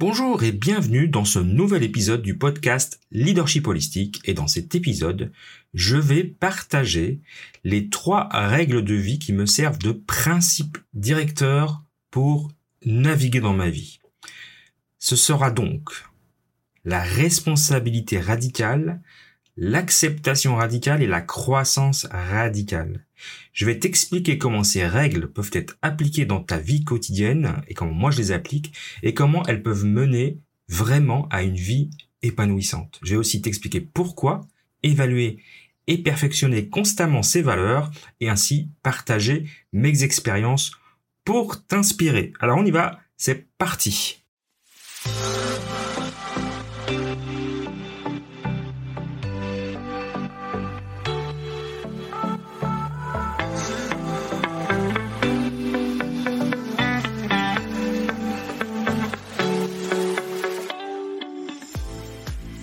Bonjour et bienvenue dans ce nouvel épisode du podcast Leadership Holistique et dans cet épisode, je vais partager les trois règles de vie qui me servent de principe directeur pour naviguer dans ma vie. Ce sera donc la responsabilité radicale, l'acceptation radicale et la croissance radicale. Je vais t'expliquer comment ces règles peuvent être appliquées dans ta vie quotidienne et comment moi je les applique et comment elles peuvent mener vraiment à une vie épanouissante. Je vais aussi t'expliquer pourquoi évaluer et perfectionner constamment ces valeurs et ainsi partager mes expériences pour t'inspirer. Alors on y va, c'est parti.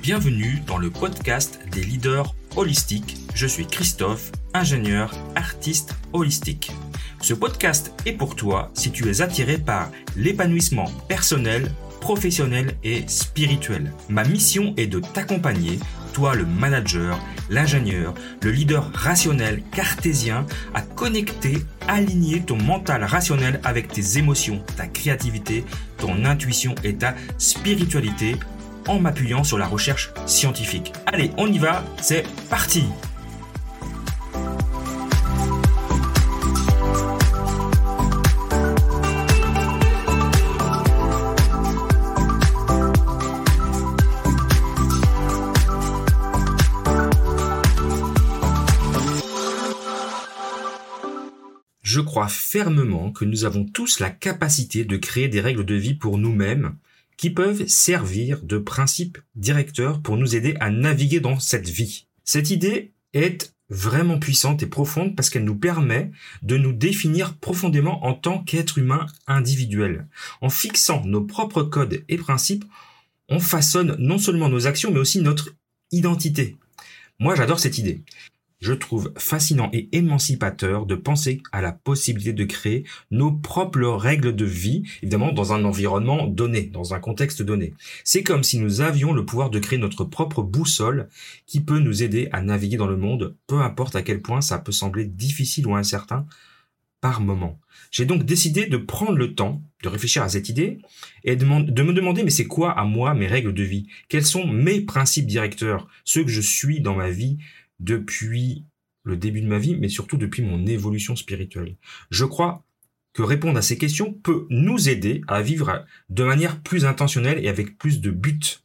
Bienvenue dans le podcast des leaders holistiques. Je suis Christophe, ingénieur, artiste holistique. Ce podcast est pour toi si tu es attiré par l'épanouissement personnel, professionnel et spirituel. Ma mission est de t'accompagner, toi le manager, l'ingénieur, le leader rationnel cartésien, à connecter, aligner ton mental rationnel avec tes émotions, ta créativité, ton intuition et ta spiritualité en m'appuyant sur la recherche scientifique. Allez, on y va, c'est parti Je crois fermement que nous avons tous la capacité de créer des règles de vie pour nous-mêmes qui peuvent servir de principe directeur pour nous aider à naviguer dans cette vie. Cette idée est vraiment puissante et profonde parce qu'elle nous permet de nous définir profondément en tant qu'être humain individuel. En fixant nos propres codes et principes, on façonne non seulement nos actions mais aussi notre identité. Moi j'adore cette idée je trouve fascinant et émancipateur de penser à la possibilité de créer nos propres règles de vie, évidemment dans un environnement donné, dans un contexte donné. C'est comme si nous avions le pouvoir de créer notre propre boussole qui peut nous aider à naviguer dans le monde, peu importe à quel point ça peut sembler difficile ou incertain par moment. J'ai donc décidé de prendre le temps de réfléchir à cette idée et de, me demander mais c'est quoi à moi mes règles de vie? Quels sont mes principes directeurs, ceux que je suis dans ma vie depuis le début de ma vie, mais surtout depuis mon évolution spirituelle. Je crois que répondre à ces questions peut nous aider à vivre de manière plus intentionnelle et avec plus de but.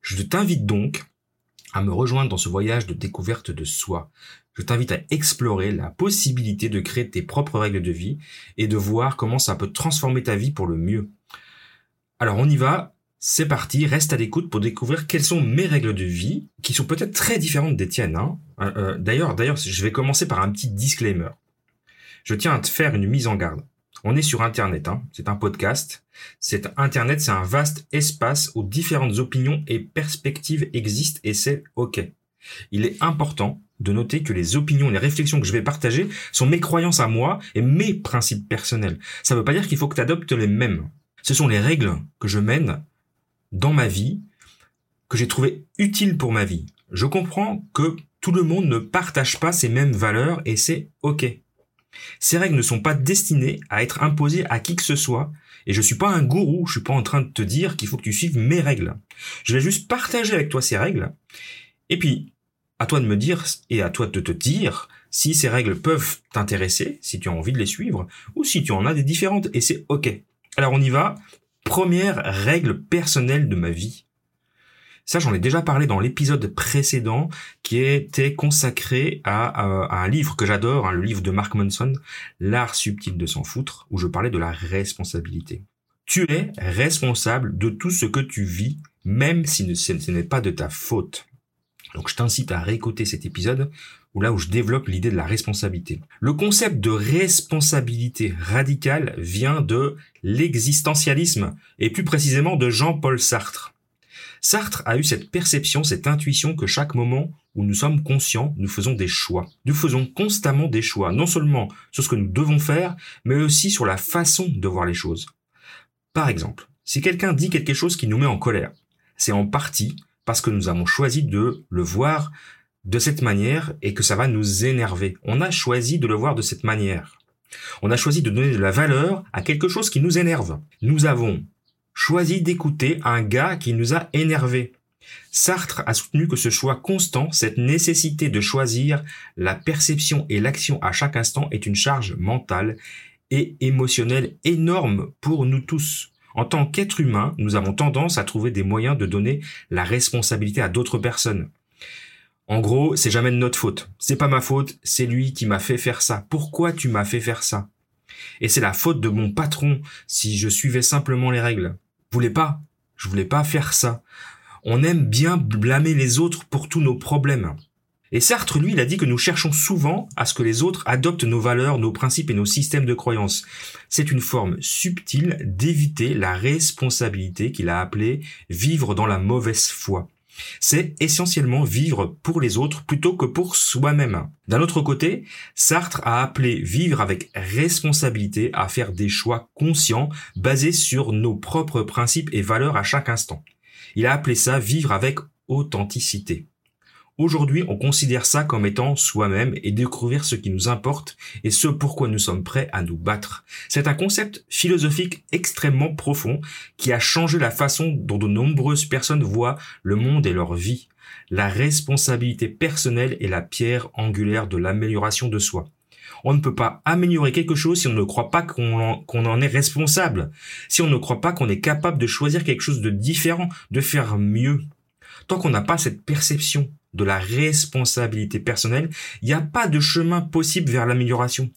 Je t'invite donc à me rejoindre dans ce voyage de découverte de soi. Je t'invite à explorer la possibilité de créer tes propres règles de vie et de voir comment ça peut transformer ta vie pour le mieux. Alors on y va, c'est parti, reste à l'écoute pour découvrir quelles sont mes règles de vie, qui sont peut-être très différentes des tiennes. Hein. Euh, euh, d'ailleurs, d'ailleurs, je vais commencer par un petit disclaimer. Je tiens à te faire une mise en garde. On est sur Internet, hein. c'est un podcast. C'est Internet, c'est un vaste espace où différentes opinions et perspectives existent et c'est ok. Il est important de noter que les opinions les réflexions que je vais partager sont mes croyances à moi et mes principes personnels. Ça ne veut pas dire qu'il faut que tu adoptes les mêmes. Ce sont les règles que je mène dans ma vie que j'ai trouvé utile pour ma vie. Je comprends que tout le monde ne partage pas ces mêmes valeurs et c'est ok. Ces règles ne sont pas destinées à être imposées à qui que ce soit et je suis pas un gourou, je suis pas en train de te dire qu'il faut que tu suives mes règles. Je vais juste partager avec toi ces règles et puis à toi de me dire et à toi de te dire si ces règles peuvent t'intéresser, si tu as envie de les suivre ou si tu en as des différentes et c'est ok. Alors on y va première règle personnelle de ma vie. Ça, j'en ai déjà parlé dans l'épisode précédent qui était consacré à, un livre que j'adore, hein, le livre de Mark Manson, L'art subtil de s'en foutre, où je parlais de la responsabilité. Tu es responsable de tout ce que tu vis, même si ce n'est pas de ta faute. Donc je t'incite à réécouter cet épisode où là où je développe l'idée de la responsabilité. Le concept de responsabilité radicale vient de l'existentialisme et plus précisément de Jean-Paul Sartre. Sartre a eu cette perception, cette intuition que chaque moment où nous sommes conscients, nous faisons des choix. Nous faisons constamment des choix, non seulement sur ce que nous devons faire, mais aussi sur la façon de voir les choses. Par exemple, Si quelqu'un dit quelque chose qui nous met en colère, c'est en partie parce que nous avons choisi de le voir de cette manière et que ça va nous énerver. On a choisi de le voir de cette manière. On a choisi de donner de la valeur à quelque chose qui nous énerve. Nous avons choisi d'écouter un gars qui nous a énervé. Sartre a soutenu que ce choix constant, cette nécessité de choisir la perception et l'action à chaque instant est une charge mentale et émotionnelle énorme pour nous tous. En tant qu'être humain, nous avons tendance à trouver des moyens de donner la responsabilité à d'autres personnes. En gros, c'est jamais de notre faute. C'est pas ma faute, c'est lui qui m'a fait faire ça. Pourquoi tu m'as fait faire ça? Et c'est la faute de mon patron si je suivais simplement les règles. Je voulais pas, je voulais pas faire ça. On aime bien blâmer les autres pour tous nos problèmes. Et Sartre, lui, il a dit que nous cherchons souvent à ce que les autres adoptent nos valeurs, nos principes et nos systèmes de croyances. C'est une forme subtile d'éviter la responsabilité qu'il a appelée vivre dans la mauvaise foi. C'est essentiellement vivre pour les autres plutôt que pour soi-même. D'un autre côté, Sartre a appelé vivre avec responsabilité à faire des choix conscients basés sur nos propres principes et valeurs à chaque instant. Il a appelé ça vivre avec authenticité. Aujourd'hui, on considère ça comme étant soi-même et découvrir ce qui nous importe et ce pourquoi nous sommes prêts à nous battre. C'est un concept philosophique extrêmement profond qui a changé la façon dont de nombreuses personnes voient le monde et leur vie. La responsabilité personnelle est la pierre angulaire de l'amélioration de soi. On ne peut pas améliorer quelque chose si on ne croit pas qu'on en, en, est responsable, si on ne croit pas qu'on est capable de choisir quelque chose de différent, de faire mieux. Tant qu'on n'a pas cette perception de la responsabilité personnelle, il n'y a pas de chemin possible vers l'amélioration.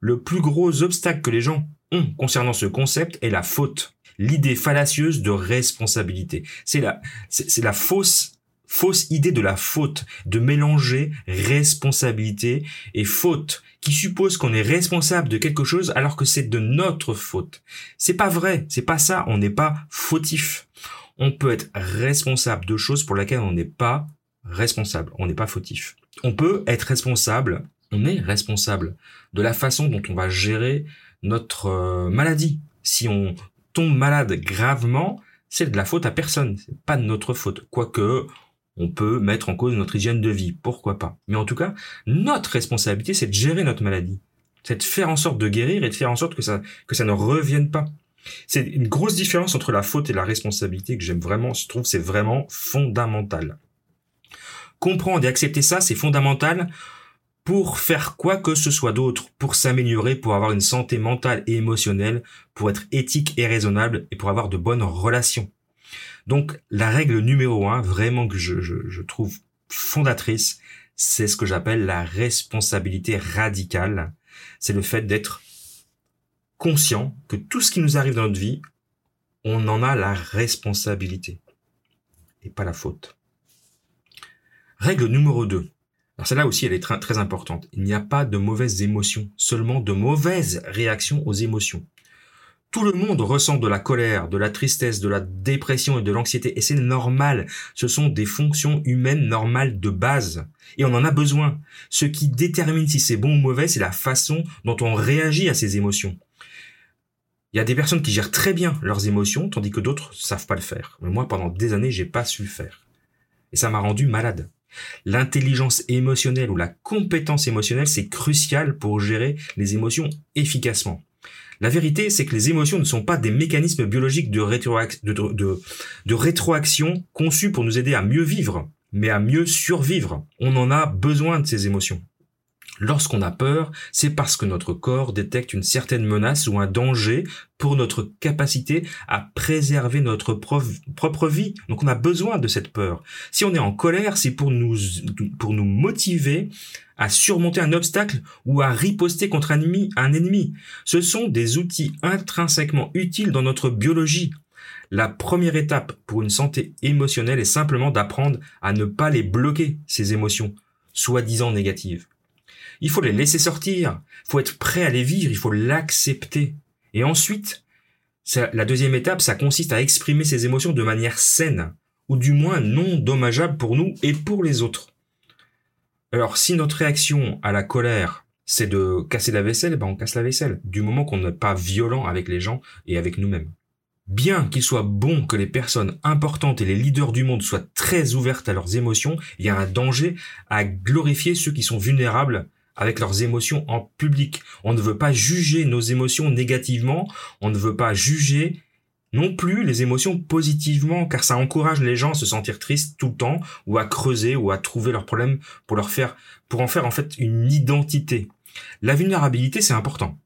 Le plus gros obstacle que les gens ont concernant ce concept est la faute, l'idée fallacieuse de responsabilité. C'est la, c'est la fausse fausse idée de la faute, de mélanger responsabilité et faute, qui suppose qu'on est responsable de quelque chose alors que c'est de notre faute. C'est pas vrai, c'est pas ça, on n'est pas fautif. On peut être responsable de choses pour lesquelles on n'est pas responsable, on n'est pas fautif. On peut être responsable, on est responsable de la façon dont on va gérer notre euh, maladie. Si on tombe malade gravement, c'est de la faute à personne, c'est pas de notre faute. Quoique, on peut mettre en cause notre hygiène de vie, pourquoi pas? Mais en tout cas, notre responsabilité, c'est de gérer notre maladie. C'est de faire en sorte de guérir et de faire en sorte que ça, que ça ne revienne pas. C'est une grosse différence entre la faute et la responsabilité que j'aime vraiment, je trouve c'est vraiment fondamental. Comprendre et accepter ça, c'est fondamental pour faire quoi que ce soit d'autre, pour s'améliorer, pour avoir une santé mentale et émotionnelle, pour être éthique et raisonnable et pour avoir de bonnes relations. Donc la règle numéro un, vraiment que je, je trouve fondatrice, c'est ce que j'appelle la responsabilité radicale. C'est le fait d'être conscient que tout ce qui nous arrive dans notre vie, on en a la responsabilité et pas la faute. Règle numéro 2. Alors celle-là aussi, elle est très, très importante. Il n'y a pas de mauvaises émotions, seulement de mauvaises réactions aux émotions. Tout le monde ressent de la colère, de la tristesse, de la dépression et de l'anxiété, et c'est normal. Ce sont des fonctions humaines normales de base, et on en a besoin. Ce qui détermine si c'est bon ou mauvais, c'est la façon dont on réagit à ces émotions. Il y a des personnes qui gèrent très bien leurs émotions, tandis que d'autres savent pas le faire. Mais moi, pendant des années, j'ai pas su le faire. Et ça m'a rendu malade. L'intelligence émotionnelle ou la compétence émotionnelle, c'est crucial pour gérer les émotions efficacement. La vérité, c'est que les émotions ne sont pas des mécanismes biologiques de, rétroaction conçus pour nous aider à mieux vivre, mais à mieux survivre. On en a besoin de ces émotions. Lorsqu'on a peur, c'est parce que notre corps détecte une certaine menace ou un danger pour notre capacité à préserver notre propre vie. Donc on a besoin de cette peur. Si on est en colère, c'est pour nous, pour nous motiver à surmonter un obstacle ou à riposter contre un ennemi, un ennemi. Ce sont des outils intrinsèquement utiles dans notre biologie. La première étape pour une santé émotionnelle est simplement d'apprendre à ne pas les bloquer, ces émotions, soi-disant négatives. Il faut les laisser sortir. Il faut être prêt à les vivre. Il faut l'accepter. Et ensuite, la deuxième étape, ça consiste à exprimer ses émotions de manière saine, ou du moins non dommageable pour nous et pour les autres. Alors, si notre réaction à la colère, c'est de casser la vaisselle, ben on casse la vaisselle, du moment qu'on n'est pas violent avec les gens et avec nous-mêmes. Bien qu'il soit bon que les personnes importantes et les leaders du monde soient très ouvertes à leurs émotions, il y a un danger à glorifier ceux qui sont vulnérables avec leurs émotions en public. On ne veut pas juger nos émotions négativement, on ne veut pas juger non plus les émotions positivement, car ça encourage les gens à se sentir tristes tout le temps, ou à creuser, ou à trouver leurs problèmes pour leur faire, pour en faire en fait une identité. La vulnérabilité, c'est important.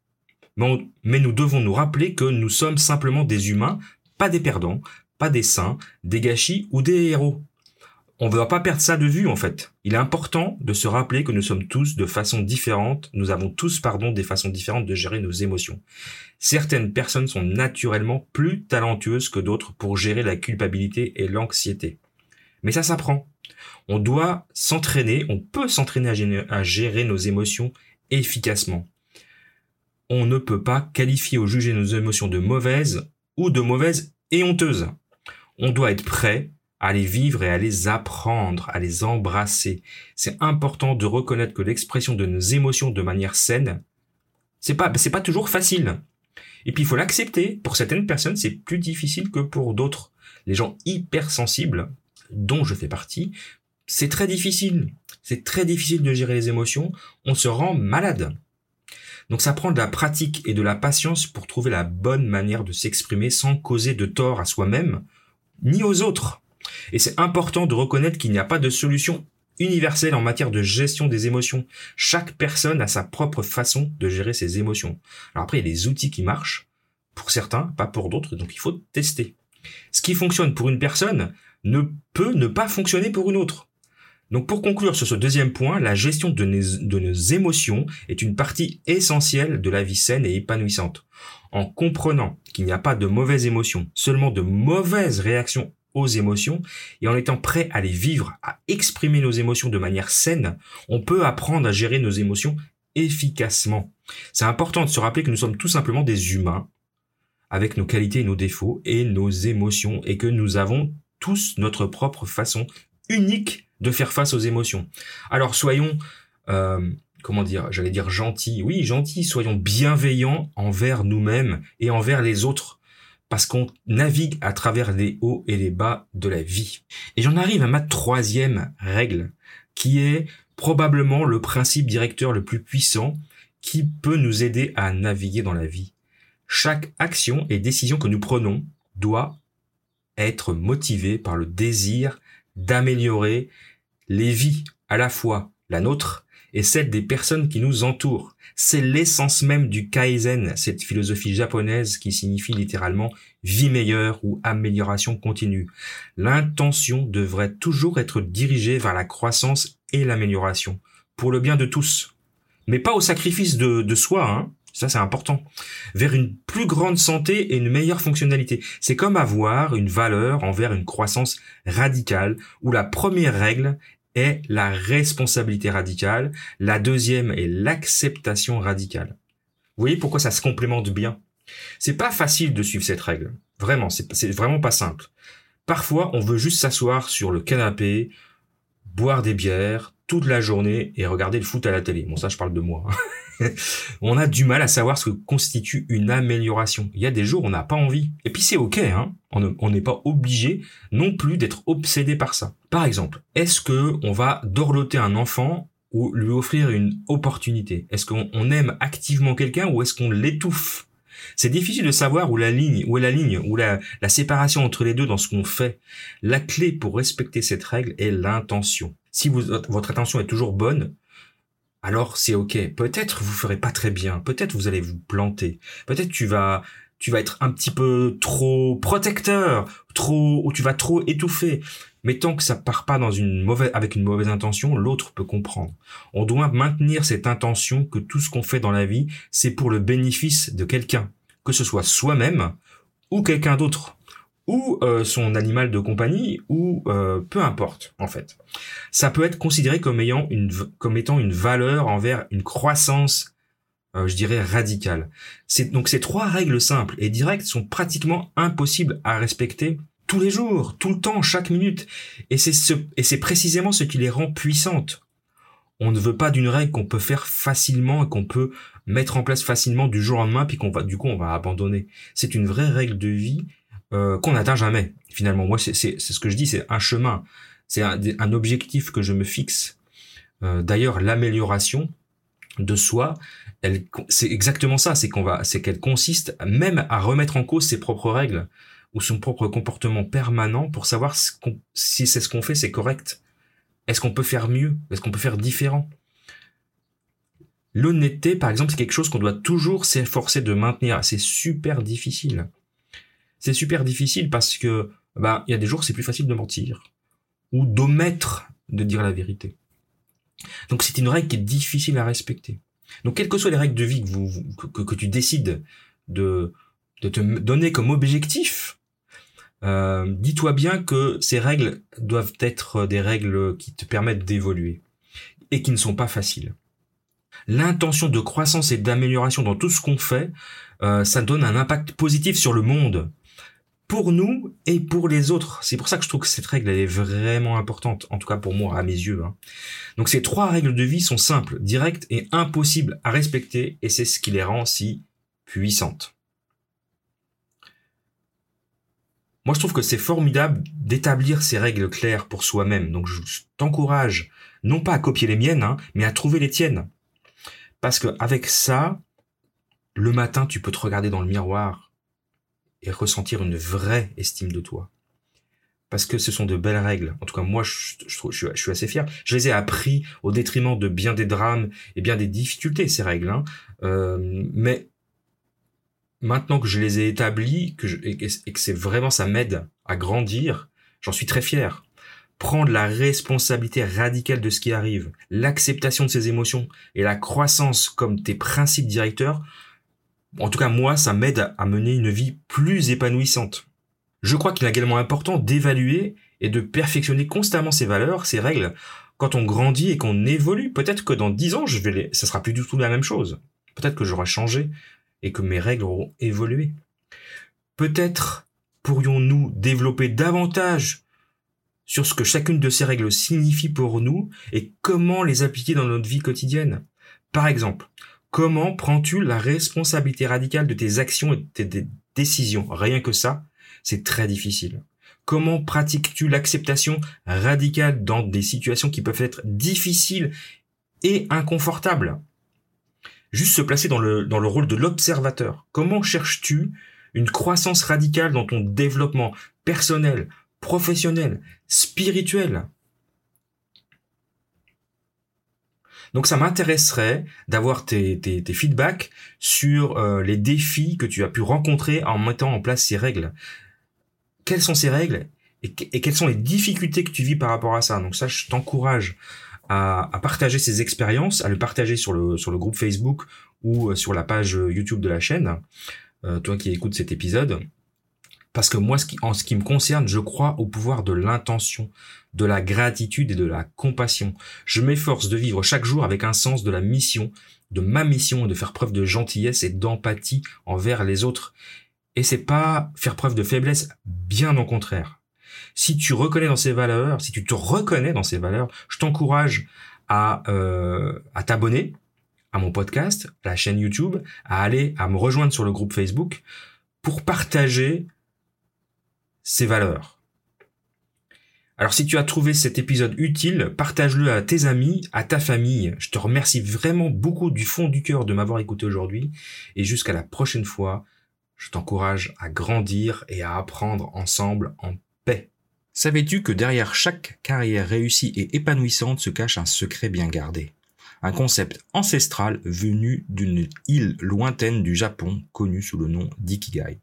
Mais, nous devons nous rappeler que nous sommes simplement des humains, pas des perdants, pas des saints, des gâchis ou des héros. On ne doit pas perdre ça de vue en fait. Il est important de se rappeler que nous sommes tous de façon différente, nous avons tous pardon des façons différentes de gérer nos émotions. Certaines personnes sont naturellement plus talentueuses que d'autres pour gérer la culpabilité et l'anxiété. Mais ça s'apprend. On doit s'entraîner, on peut s'entraîner à gérer nos émotions efficacement on ne peut pas qualifier ou juger nos émotions de mauvaises ou de mauvaises et honteuses. On doit être prêt à les vivre et à les apprendre, à les embrasser. C'est important de reconnaître que l'expression de nos émotions de manière saine, c'est pas, c'est pas toujours facile. Et puis il faut l'accepter. Pour certaines personnes, c'est plus difficile que pour d'autres. Les gens hypersensibles, dont je fais partie, c'est très difficile. C'est très difficile de gérer les émotions. On se rend malade. Donc ça prend de la pratique et de la patience pour trouver la bonne manière de s'exprimer sans causer de tort à soi-même ni aux autres. Et c'est important de reconnaître qu'il n'y a pas de solution universelle en matière de gestion des émotions. Chaque personne a sa propre façon de gérer ses émotions. Alors après, il y a des outils qui marchent pour certains, pas pour d'autres, donc il faut tester. Ce qui fonctionne pour une personne ne peut ne pas fonctionner pour une autre. Donc pour conclure sur ce deuxième point, la gestion de nos, émotions est une partie essentielle de la vie saine et épanouissante. En comprenant qu'il n'y a pas de mauvaises émotions, seulement de mauvaises réactions aux émotions, et en étant prêt à les vivre, à exprimer nos émotions de manière saine, on peut apprendre à gérer nos émotions efficacement. C'est important de se rappeler que nous sommes tout simplement des humains, avec nos qualités et nos défauts, et nos émotions, et que nous avons tous notre propre façon unique de faire face aux émotions. Alors soyons, euh, comment dire, j'allais dire gentils, oui gentils, soyons bienveillants envers nous-mêmes et envers les autres, parce qu'on navigue à travers les hauts et les bas de la vie. Et j'en arrive à ma troisième règle, qui est probablement le principe directeur le plus puissant qui peut nous aider à naviguer dans la vie. Chaque action et décision que nous prenons doit être motivée par le désir d'améliorer les vies, à la fois la nôtre et celle des personnes qui nous entourent. C'est l'essence même du Kaizen, cette philosophie japonaise qui signifie littéralement vie meilleure ou amélioration continue. L'intention devrait toujours être dirigée vers la croissance et l'amélioration, pour le bien de tous. Mais pas au sacrifice de, de soi, hein. Ça, c'est important. Vers une plus grande santé et une meilleure fonctionnalité. C'est comme avoir une valeur envers une croissance radicale, où la première règle est la responsabilité radicale, la deuxième est l'acceptation radicale. Vous voyez pourquoi ça se complémente bien? C'est pas facile de suivre cette règle. Vraiment, c'est vraiment pas simple. Parfois, on veut juste s'asseoir sur le canapé, boire des bières toute la journée et regarder le foot à la télé. Bon, ça, je parle de moi. On a du mal à savoir ce que constitue une amélioration. Il y a des jours on n'a pas envie. Et puis c'est ok, hein. On n'est pas obligé non plus d'être obsédé par ça. Par exemple, est-ce que on va dorloter un enfant ou lui offrir une opportunité? Est-ce qu'on aime activement quelqu'un ou est-ce qu'on l'étouffe? C'est difficile de savoir où la ligne, où est la ligne, où la, la séparation entre les deux dans ce qu'on fait. La clé pour respecter cette règle est l'intention. Si votre intention est toujours bonne, alors c'est ok. Peut-être vous ferez pas très bien, peut-être vous allez vous planter, peut-être tu vas tu vas être un petit peu trop protecteur, trop ou tu vas trop étouffer. Mais tant que ça part pas dans une mauvaise avec une mauvaise intention, l'autre peut comprendre. On doit maintenir cette intention que tout ce qu'on fait dans la vie, c'est pour le bénéfice de quelqu'un, que ce soit soi-même ou quelqu'un d'autre ou euh, son animal de compagnie ou euh, peu importe en fait. Ça peut être considéré comme ayant une comme étant une valeur envers une croissance euh, je dirais radicale. C'est donc ces trois règles simples et directes sont pratiquement impossibles à respecter tous les jours, tout le temps, chaque minute et c'est ce et c'est précisément ce qui les rend puissantes. On ne veut pas d'une règle qu'on peut faire facilement et qu'on peut mettre en place facilement du jour au lendemain puis qu'on va du coup on va abandonner. C'est une vraie règle de vie euh, qu'on n'atteint jamais. Finalement, moi, c'est ce que je dis, c'est un chemin, c'est un, objectif que je me fixe. Euh, d'ailleurs, l'amélioration de soi, c'est exactement ça, c'est qu'on va, c'est qu'elle consiste même à remettre en cause ses propres règles ou son propre comportement permanent pour savoir si c'est ce qu'on fait, c'est correct. Est-ce qu'on peut faire mieux? Est-ce qu'on peut faire différent? L'honnêteté, par exemple, c'est quelque chose qu'on doit toujours s'efforcer de maintenir. C'est super difficile. C'est super difficile parce que, bah, il y a des jours, c'est plus facile de mentir ou d'omettre de dire la vérité. Donc, c'est une règle qui est difficile à respecter. Donc, quelles que soient les règles de vie que, tu décides de, de te donner comme objectif, euh, dis-toi bien que ces règles doivent être des règles qui te permettent d'évoluer et qui ne sont pas faciles l'intention de croissance et d'amélioration dans tout ce qu'on fait, euh, ça donne un impact positif sur le monde pour nous et pour les autres. C'est pour ça que je trouve que cette règle elle est vraiment importante, en tout cas pour moi à mes yeux. Hein. Donc ces trois règles de vie sont simples, directes et impossibles à respecter et c'est ce qui les rend si puissantes. Moi, je trouve que c'est formidable d'établir ces règles claires pour soi-même. Donc, je t'encourage non pas à copier les miennes, hein, mais à trouver les tiennes. Parce que avec ça, le matin, tu peux te regarder dans le miroir et ressentir une vraie estime de toi. Parce que ce sont de belles règles. En tout cas, moi, je, je, suis assez fier. Je les ai appris au détriment de bien des drames et bien des difficultés, ces règles. Hein. Euh, mais maintenant que je les ai établies que et que c'est vraiment ça m'aide à grandir, j'en suis très fier prendre la responsabilité radicale de ce qui arrive, l'acceptation de ses émotions et la croissance comme tes principes directeurs, en tout cas moi, ça m'aide à mener une vie plus épanouissante. Je crois qu'il est également important d'évaluer et de perfectionner constamment ses valeurs, ses règles. Quand on grandit et qu'on évolue, peut-être que dans dix ans, je vais les... ça sera plus du tout la même chose. Peut-être que j'aurai changé et que mes règles auront évolué. Peut-être pourrions-nous développer davantage sur ce que chacune de ces règles signifie pour nous et comment les appliquer dans notre vie quotidienne. Par exemple, comment prends-tu la responsabilité radicale de tes actions et de tes décisions? Rien que ça, c'est très difficile. Comment pratiques-tu l'acceptation radicale dans des situations qui peuvent être difficiles et inconfortables? Juste se placer dans le, dans le rôle de l'observateur. Comment cherches-tu une croissance radicale dans ton développement personnel, professionnel, spirituel? Donc ça m'intéresserait d'avoir tes, feedbacks sur euh, les défis que tu as pu rencontrer en mettant en place ces règles. Quelles sont ces règles et, quelles sont les difficultés que tu vis par rapport à ça? Donc ça, je t'encourage à, partager ces expériences, à le partager sur le, groupe Facebook ou euh, sur la page YouTube de la chaîne, euh, toi qui écoutes cet épisode. Parce que moi, en ce qui me concerne, je crois au pouvoir de l'intention, de la gratitude et de la compassion. Je m'efforce de vivre chaque jour avec un sens de la mission, de ma mission et de faire preuve de gentillesse et d'empathie envers les autres. Et c'est pas faire preuve de faiblesse, bien au contraire. Si tu reconnais dans ces valeurs, si tu te reconnais dans ces valeurs, je t'encourage à, euh, à t'abonner à mon podcast, à la chaîne YouTube, à aller, à me rejoindre sur le groupe Facebook pour partager ses valeurs. Alors si tu as trouvé cet épisode utile, partage-le à tes amis, à ta famille. Je te remercie vraiment beaucoup du fond du cœur de m'avoir écouté aujourd'hui et jusqu'à la prochaine fois, je t'encourage à grandir et à apprendre ensemble en paix. Savais-tu que derrière chaque carrière réussie et épanouissante se cache un secret bien gardé? Un concept ancestral venu d'une île lointaine du Japon connue sous le nom d'Ikigai.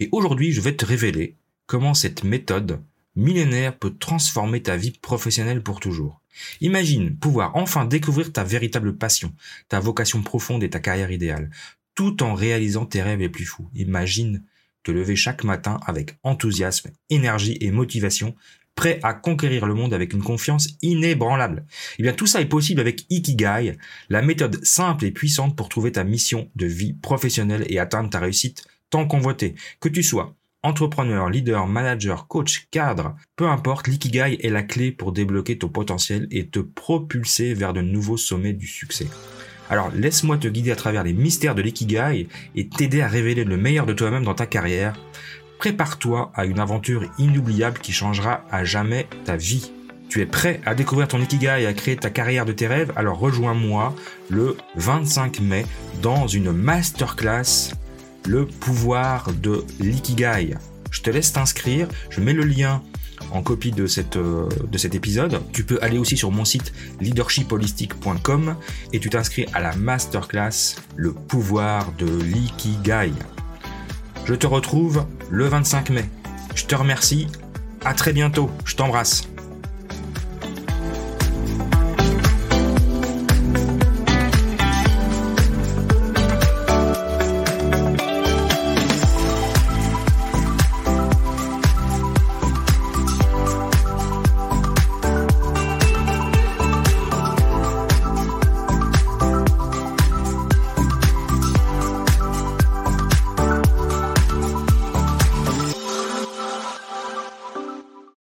Et aujourd'hui, je vais te révéler comment cette méthode millénaire peut transformer ta vie professionnelle pour toujours. Imagine pouvoir enfin découvrir ta véritable passion, ta vocation profonde et ta carrière idéale, tout en réalisant tes rêves les plus fous. Imagine te lever chaque matin avec enthousiasme, énergie et motivation, prêt à conquérir le monde avec une confiance inébranlable. Eh bien, tout ça est possible avec Ikigai, la méthode simple et puissante pour trouver ta mission de vie professionnelle et atteindre ta réussite tant convoitée. Que tu sois Entrepreneur, leader, manager, coach, cadre, peu importe, l'ikigai est la clé pour débloquer ton potentiel et te propulser vers de nouveaux sommets du succès. Alors laisse-moi te guider à travers les mystères de l'ikigai et t'aider à révéler le meilleur de toi-même dans ta carrière. Prépare-toi à une aventure inoubliable qui changera à jamais ta vie. Tu es prêt à découvrir ton Ikigai et à créer ta carrière de tes rêves? Alors rejoins-moi le 25 mai dans une masterclass Le pouvoir de l'Ikigai. Je te laisse t'inscrire, je mets le lien en copie de, euh, cet épisode. Tu peux aller aussi sur mon site leadershipholistic.com et tu t'inscris à la masterclass Le pouvoir de l'ikigai. Je te retrouve le 25 mai. Je te remercie. À très bientôt. Je t'embrasse.